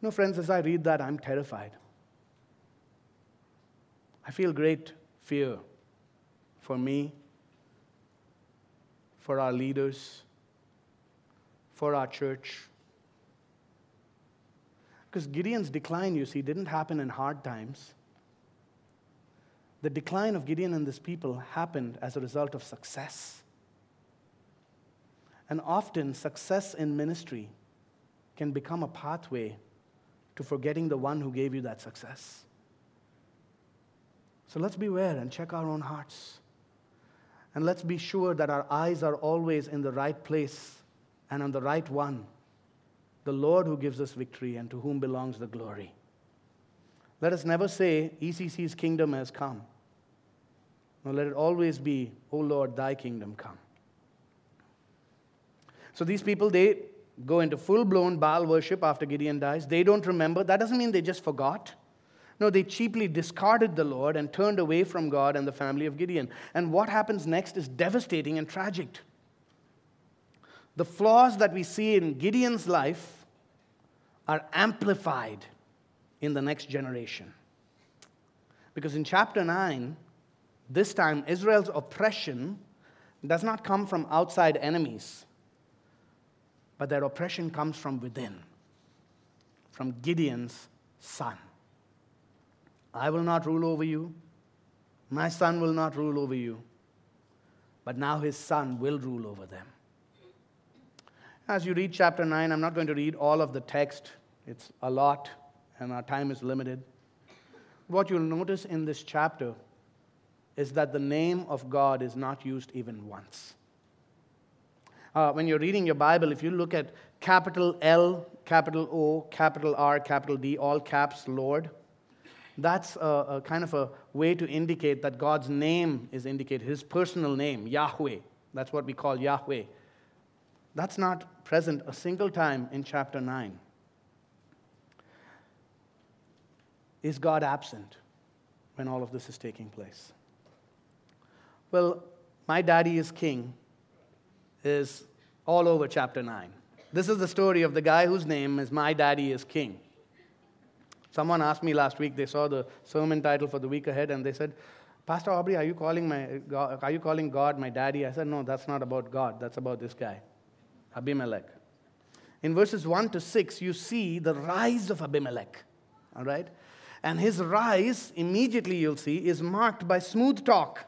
No, friends, as I read that, I'm terrified. I feel great fear for me, for our leaders, for our church. Because Gideon's decline, you see, didn't happen in hard times. The decline of Gideon and this people happened as a result of success. And often, success in ministry can become a pathway to forgetting the one who gave you that success. So let's beware and check our own hearts. And let's be sure that our eyes are always in the right place and on the right one the Lord who gives us victory and to whom belongs the glory. Let us never say, ECC's kingdom has come. No, let it always be, O Lord, thy kingdom come. So these people, they go into full blown Baal worship after Gideon dies. They don't remember. That doesn't mean they just forgot. No, they cheaply discarded the Lord and turned away from God and the family of Gideon. And what happens next is devastating and tragic. The flaws that we see in Gideon's life are amplified in the next generation. Because in chapter 9, this time Israel's oppression does not come from outside enemies, but their oppression comes from within, from Gideon's son. I will not rule over you. My son will not rule over you. But now his son will rule over them. As you read chapter 9, I'm not going to read all of the text, it's a lot, and our time is limited. What you'll notice in this chapter is that the name of God is not used even once. Uh, when you're reading your Bible, if you look at capital L, capital O, capital R, capital D, all caps, Lord, that's a, a, kind of a way to indicate that God's name is indicated, his personal name, Yahweh. That's what we call Yahweh. That's not present a single time in chapter 9. Is God absent when all of this is taking place? Well, my daddy is king is all over chapter 9. This is the story of the guy whose name is My Daddy is King. Someone asked me last week, they saw the sermon title for the week ahead, and they said, Pastor Aubrey, are you calling my God, are you calling God my daddy? I said, No, that's not about God. That's about this guy, Abimelech. In verses 1 to 6, you see the rise of Abimelech. All right? And his rise, immediately you'll see, is marked by smooth talk.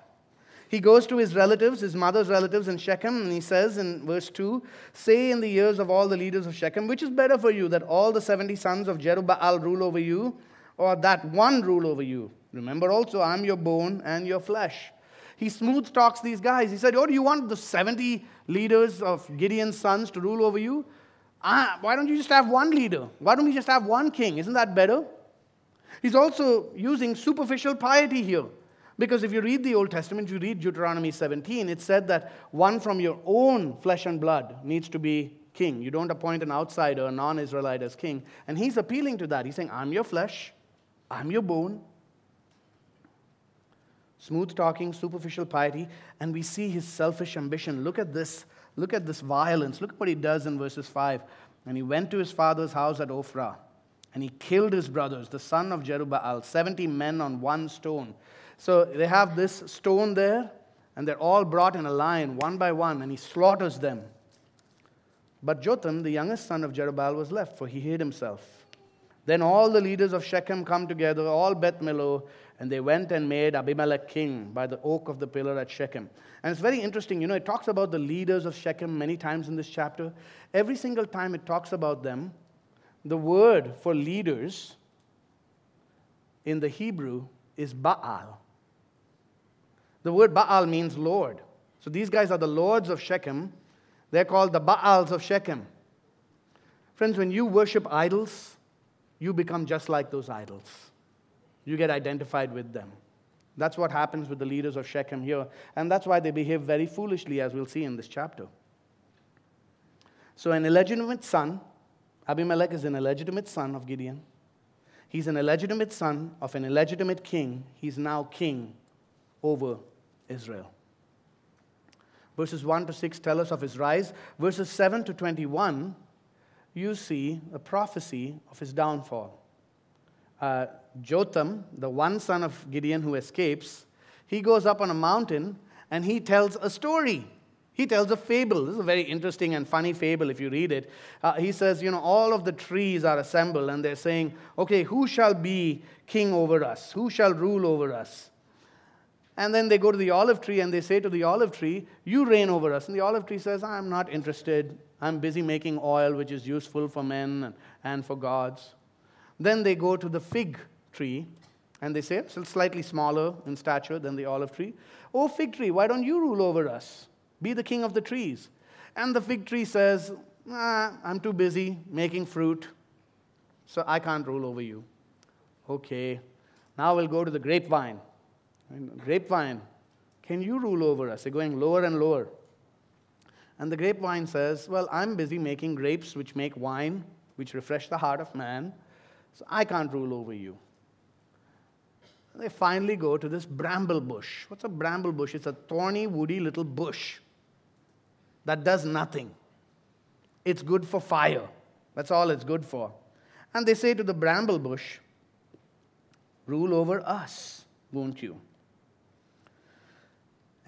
He goes to his relatives, his mother's relatives in Shechem, and he says in verse 2 Say in the ears of all the leaders of Shechem, which is better for you, that all the 70 sons of Jerubbaal rule over you, or that one rule over you? Remember also, I'm your bone and your flesh. He smooth talks these guys. He said, Oh, do you want the 70 leaders of Gideon's sons to rule over you? Ah, why don't you just have one leader? Why don't we just have one king? Isn't that better? He's also using superficial piety here. Because if you read the Old Testament, you read Deuteronomy 17, it said that one from your own flesh and blood needs to be king. You don't appoint an outsider, a non Israelite, as king. And he's appealing to that. He's saying, I'm your flesh, I'm your bone. smooth talking, superficial piety, and we see his selfish ambition. Look at this. Look at this violence. Look at what he does in verses 5. And he went to his father's house at Ophrah, and he killed his brothers, the son of Jerubbaal, 70 men on one stone. So they have this stone there, and they're all brought in a line, one by one, and he slaughters them. But Jotham, the youngest son of Jerubbaal, was left, for he hid himself. Then all the leaders of Shechem come together, all Beth Millo, and they went and made Abimelech king by the oak of the pillar at Shechem. And it's very interesting. You know, it talks about the leaders of Shechem many times in this chapter. Every single time it talks about them, the word for leaders in the Hebrew is Baal. The word Baal means Lord. So these guys are the lords of Shechem. They're called the Baals of Shechem. Friends, when you worship idols, you become just like those idols. You get identified with them. That's what happens with the leaders of Shechem here. And that's why they behave very foolishly, as we'll see in this chapter. So, an illegitimate son, Abimelech is an illegitimate son of Gideon. He's an illegitimate son of an illegitimate king. He's now king over Israel. Verses 1 to 6 tell us of his rise. Verses 7 to 21, you see a prophecy of his downfall. Uh, Jotham, the one son of Gideon who escapes, he goes up on a mountain and he tells a story. He tells a fable. This is a very interesting and funny fable if you read it. Uh, he says, You know, all of the trees are assembled and they're saying, Okay, who shall be king over us? Who shall rule over us? And then they go to the olive tree and they say to the olive tree, You reign over us. And the olive tree says, I'm not interested. I'm busy making oil, which is useful for men and for gods. Then they go to the fig tree and they say, still slightly smaller in stature than the olive tree, Oh, fig tree, why don't you rule over us? Be the king of the trees. And the fig tree says, nah, I'm too busy making fruit, so I can't rule over you. Okay, now we'll go to the grapevine. Grapevine, can you rule over us? They're going lower and lower. And the grapevine says, Well, I'm busy making grapes which make wine, which refresh the heart of man, so I can't rule over you. And they finally go to this bramble bush. What's a bramble bush? It's a thorny, woody little bush that does nothing. It's good for fire. That's all it's good for. And they say to the bramble bush, Rule over us, won't you?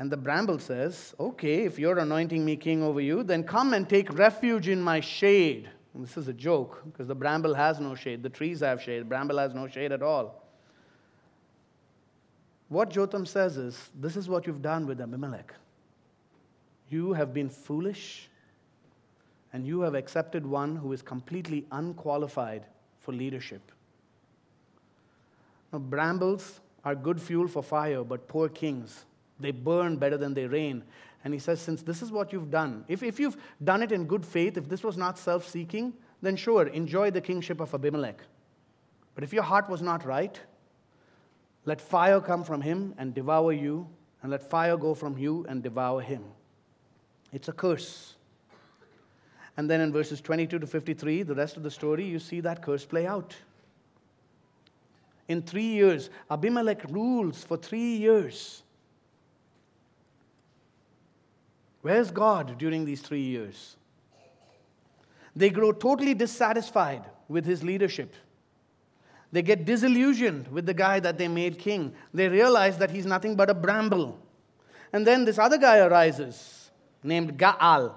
And the bramble says, Okay, if you're anointing me king over you, then come and take refuge in my shade. And this is a joke because the bramble has no shade. The trees have shade. Bramble has no shade at all. What Jotham says is, This is what you've done with Abimelech. You have been foolish and you have accepted one who is completely unqualified for leadership. Now, brambles are good fuel for fire, but poor kings they burn better than they reign. And he says, Since this is what you've done, if, if you've done it in good faith, if this was not self seeking, then sure, enjoy the kingship of Abimelech. But if your heart was not right, let fire come from him and devour you, and let fire go from you and devour him. It's a curse. And then in verses 22 to 53, the rest of the story, you see that curse play out. In three years, Abimelech rules for three years. Where's God during these three years? They grow totally dissatisfied with his leadership. They get disillusioned with the guy that they made king. They realize that he's nothing but a bramble. And then this other guy arises named Gaal.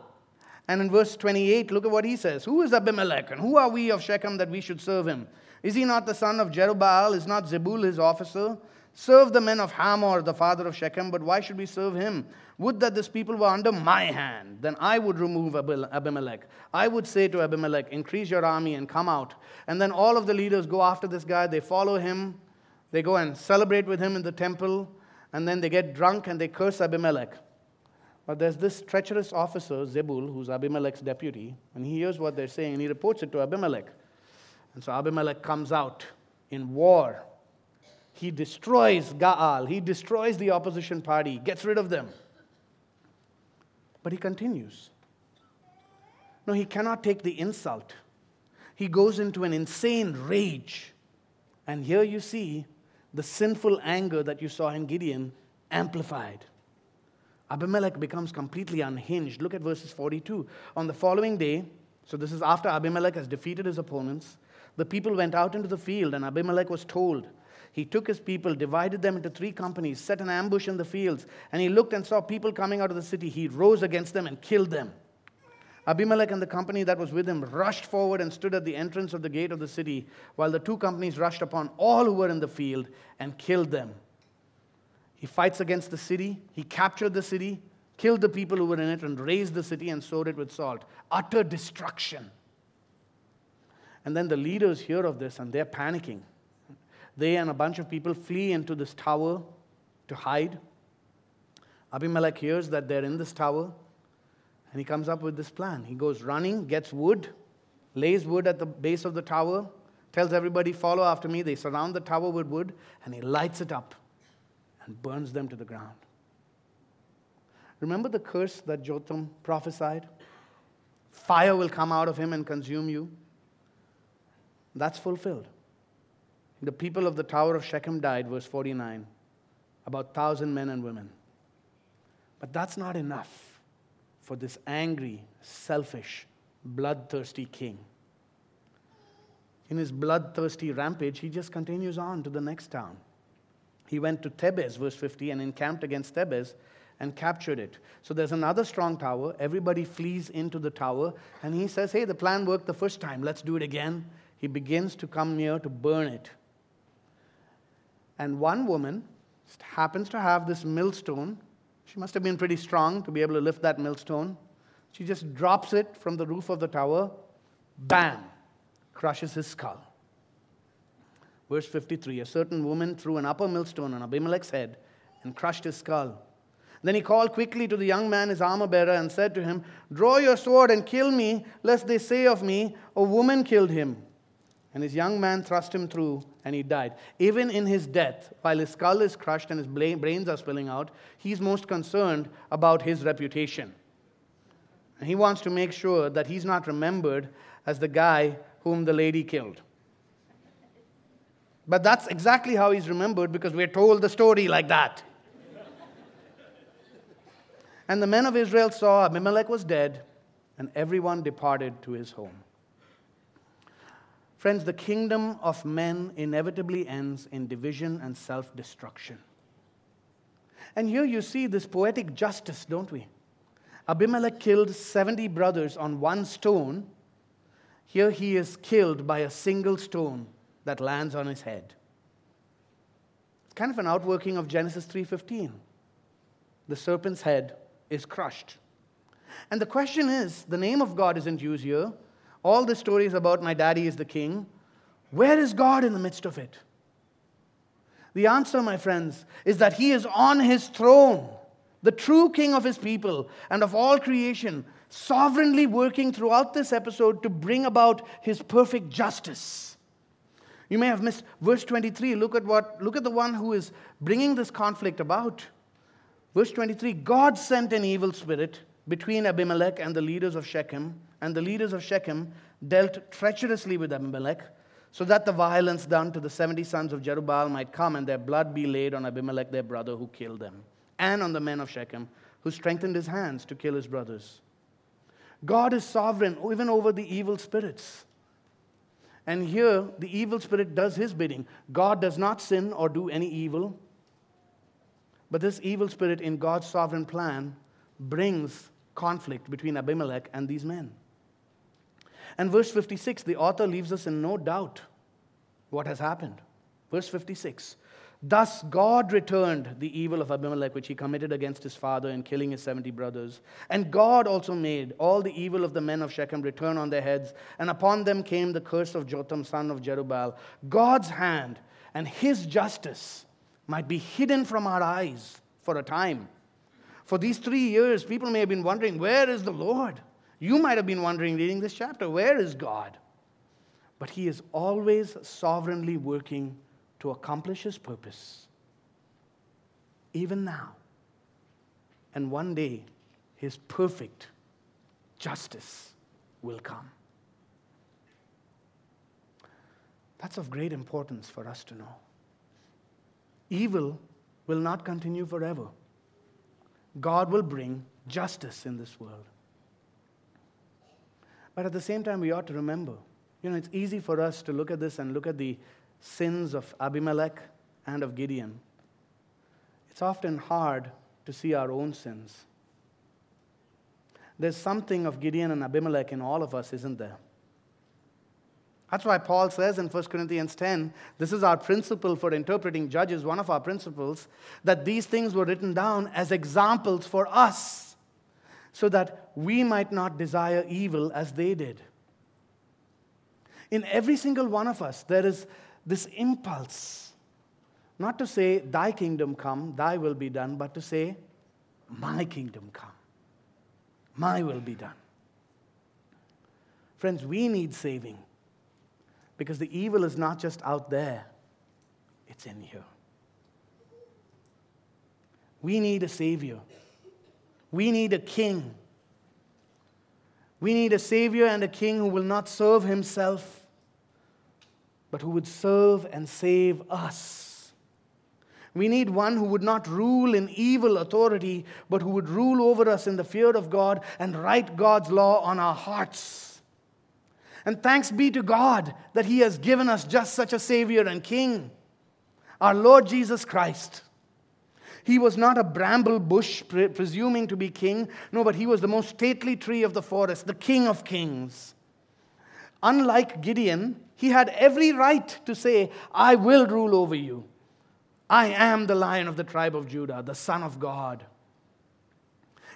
And in verse 28, look at what he says Who is Abimelech, and who are we of Shechem that we should serve him? Is he not the son of Jerubbaal? Is not Zebul his officer? Serve the men of Hamor, the father of Shechem, but why should we serve him? Would that this people were under my hand, then I would remove Abimelech. I would say to Abimelech, Increase your army and come out. And then all of the leaders go after this guy, they follow him, they go and celebrate with him in the temple, and then they get drunk and they curse Abimelech. But there's this treacherous officer, Zebul, who's Abimelech's deputy, and he hears what they're saying and he reports it to Abimelech. And so Abimelech comes out in war he destroys Gaal, he destroys the opposition party, gets rid of them. But he continues. No, he cannot take the insult. He goes into an insane rage. And here you see the sinful anger that you saw in Gideon amplified. Abimelech becomes completely unhinged. Look at verses 42. On the following day, so this is after Abimelech has defeated his opponents, the people went out into the field, and Abimelech was told. He took his people, divided them into three companies, set an ambush in the fields, and he looked and saw people coming out of the city. He rose against them and killed them. Abimelech and the company that was with him rushed forward and stood at the entrance of the gate of the city, while the two companies rushed upon all who were in the field and killed them. He fights against the city, he captured the city, killed the people who were in it, and razed the city and sowed it with salt. Utter destruction. And then the leaders hear of this and they're panicking. They and a bunch of people flee into this tower to hide. Abimelech hears that they're in this tower and he comes up with this plan. He goes running, gets wood, lays wood at the base of the tower, tells everybody, Follow after me. They surround the tower with wood, and he lights it up and burns them to the ground. Remember the curse that Jotham prophesied? Fire will come out of him and consume you. That's fulfilled. The people of the Tower of Shechem died, verse 49, about 1,000 men and women. But that's not enough for this angry, selfish, bloodthirsty king. In his bloodthirsty rampage, he just continues on to the next town. He went to Thebez, verse 50, and encamped against Thebez and captured it. So there's another strong tower. Everybody flees into the tower, and he says, Hey, the plan worked the first time. Let's do it again. He begins to come near to burn it. And one woman happens to have this millstone she must have been pretty strong to be able to lift that millstone. She just drops it from the roof of the tower, bam, crushes his skull. Verse 53 A certain woman threw an upper millstone on Abimelech's head and crushed his skull. Then he called quickly to the young man, his armor bearer, and said to him, Draw your sword and kill me, lest they say of me, A woman killed him. And his young man thrust him through, and he died. Even in his death, while his skull is crushed and his brains are spilling out, he's most concerned about his reputation. And he wants to make sure that he's not remembered as the guy whom the lady killed. But that's exactly how he's remembered because we're told the story like that. and the men of Israel saw Abimelech was dead, and everyone departed to his home. Friends, the kingdom of men inevitably ends in division and self destruction. And here you see this poetic justice, don't we? Abimelech killed 70 brothers on one stone. Here he is killed by a single stone that lands on his head. It's kind of an outworking of Genesis 3:15. The serpent's head is crushed. And the question is, the name of God isn't used here, all the stories about my daddy is the king. Where is God in the midst of it? The answer, my friends, is that he is on his throne, the true king of his people and of all creation, sovereignly working throughout this episode to bring about his perfect justice. You may have missed verse 23. Look at what look at the one who is bringing this conflict about. Verse 23, God sent an evil spirit between Abimelech and the leaders of Shechem and the leaders of Shechem dealt treacherously with Abimelech, so that the violence done to the 70 sons of Jerubbaal might come and their blood be laid on Abimelech, their brother, who killed them, and on the men of Shechem, who strengthened his hands to kill his brothers. God is sovereign even over the evil spirits. And here, the evil spirit does his bidding. God does not sin or do any evil. But this evil spirit, in God's sovereign plan, brings conflict between Abimelech and these men. And verse 56, the author leaves us in no doubt what has happened. Verse 56 Thus God returned the evil of Abimelech, which he committed against his father in killing his 70 brothers. And God also made all the evil of the men of Shechem return on their heads, and upon them came the curse of Jotham, son of Jerubbaal. God's hand and his justice might be hidden from our eyes for a time. For these three years, people may have been wondering, where is the Lord? You might have been wondering reading this chapter, where is God? But He is always sovereignly working to accomplish His purpose, even now. And one day, His perfect justice will come. That's of great importance for us to know. Evil will not continue forever. God will bring justice in this world. But at the same time, we ought to remember you know, it's easy for us to look at this and look at the sins of Abimelech and of Gideon. It's often hard to see our own sins. There's something of Gideon and Abimelech in all of us, isn't there? That's why Paul says in 1 Corinthians 10, this is our principle for interpreting judges, one of our principles, that these things were written down as examples for us, so that we might not desire evil as they did. In every single one of us, there is this impulse not to say, Thy kingdom come, Thy will be done, but to say, My kingdom come, My will be done. Friends, we need saving. Because the evil is not just out there, it's in you. We need a Savior. We need a King. We need a Savior and a King who will not serve Himself, but who would serve and save us. We need one who would not rule in evil authority, but who would rule over us in the fear of God and write God's law on our hearts. And thanks be to God that He has given us just such a Savior and King, our Lord Jesus Christ. He was not a bramble bush pre- presuming to be king. No, but he was the most stately tree of the forest, the king of kings. Unlike Gideon, he had every right to say, I will rule over you. I am the lion of the tribe of Judah, the Son of God.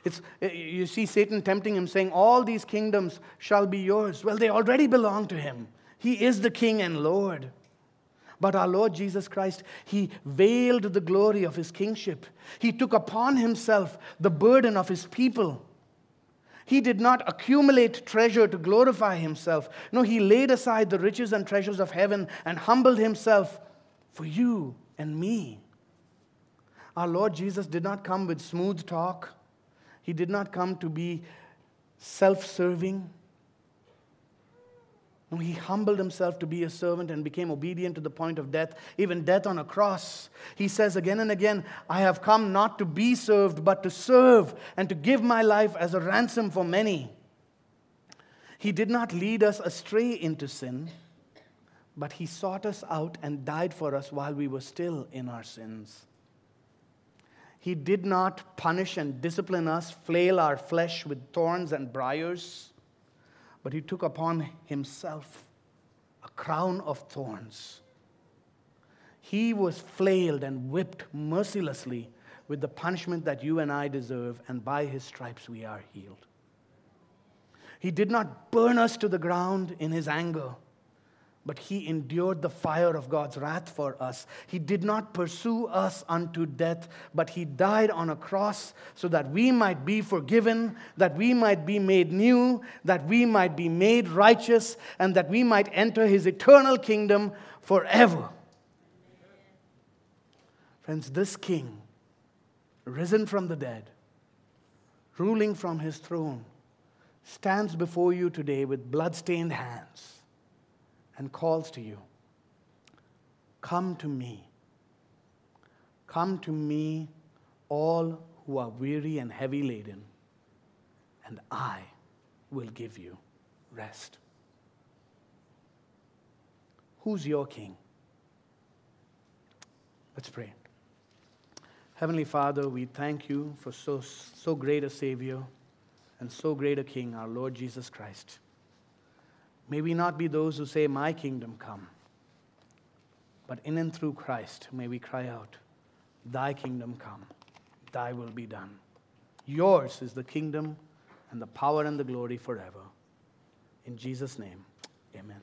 It's, eh, you see Satan tempting him, saying, All these kingdoms shall be yours. Well, they already belong to him. He is the King and Lord. But our Lord Jesus Christ, He veiled the glory of His kingship. He took upon Himself the burden of His people. He did not accumulate treasure to glorify Himself. No, He laid aside the riches and treasures of heaven and humbled Himself for you and me. Our Lord Jesus did not come with smooth talk. He did not come to be self serving. No, he humbled himself to be a servant and became obedient to the point of death, even death on a cross. He says again and again, I have come not to be served, but to serve and to give my life as a ransom for many. He did not lead us astray into sin, but he sought us out and died for us while we were still in our sins. He did not punish and discipline us, flail our flesh with thorns and briars, but He took upon Himself a crown of thorns. He was flailed and whipped mercilessly with the punishment that you and I deserve, and by His stripes we are healed. He did not burn us to the ground in His anger but he endured the fire of God's wrath for us. He did not pursue us unto death, but he died on a cross so that we might be forgiven, that we might be made new, that we might be made righteous, and that we might enter his eternal kingdom forever. Friends, this king, risen from the dead, ruling from his throne, stands before you today with blood-stained hands and calls to you Come to me. Come to me, all who are weary and heavy laden, and I will give you rest. Who's your king? Let's pray. Heavenly Father, we thank you for so, so great a Savior and so great a King, our Lord Jesus Christ. May we not be those who say, My kingdom come. But in and through Christ, may we cry out, Thy kingdom come, Thy will be done. Yours is the kingdom and the power and the glory forever. In Jesus' name, amen.